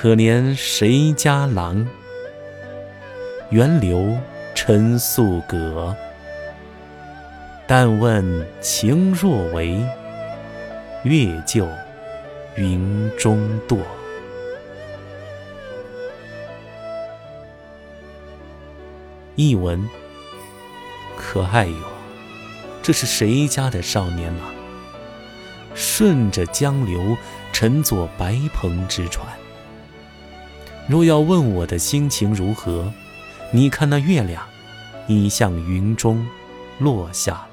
可怜谁家郎？源流沉素阁。但问情若为，月就云中堕。译文：可爱哟，这是谁家的少年郎？顺着江流，乘坐白篷之船。若要问我的心情如何，你看那月亮，已向云中落下。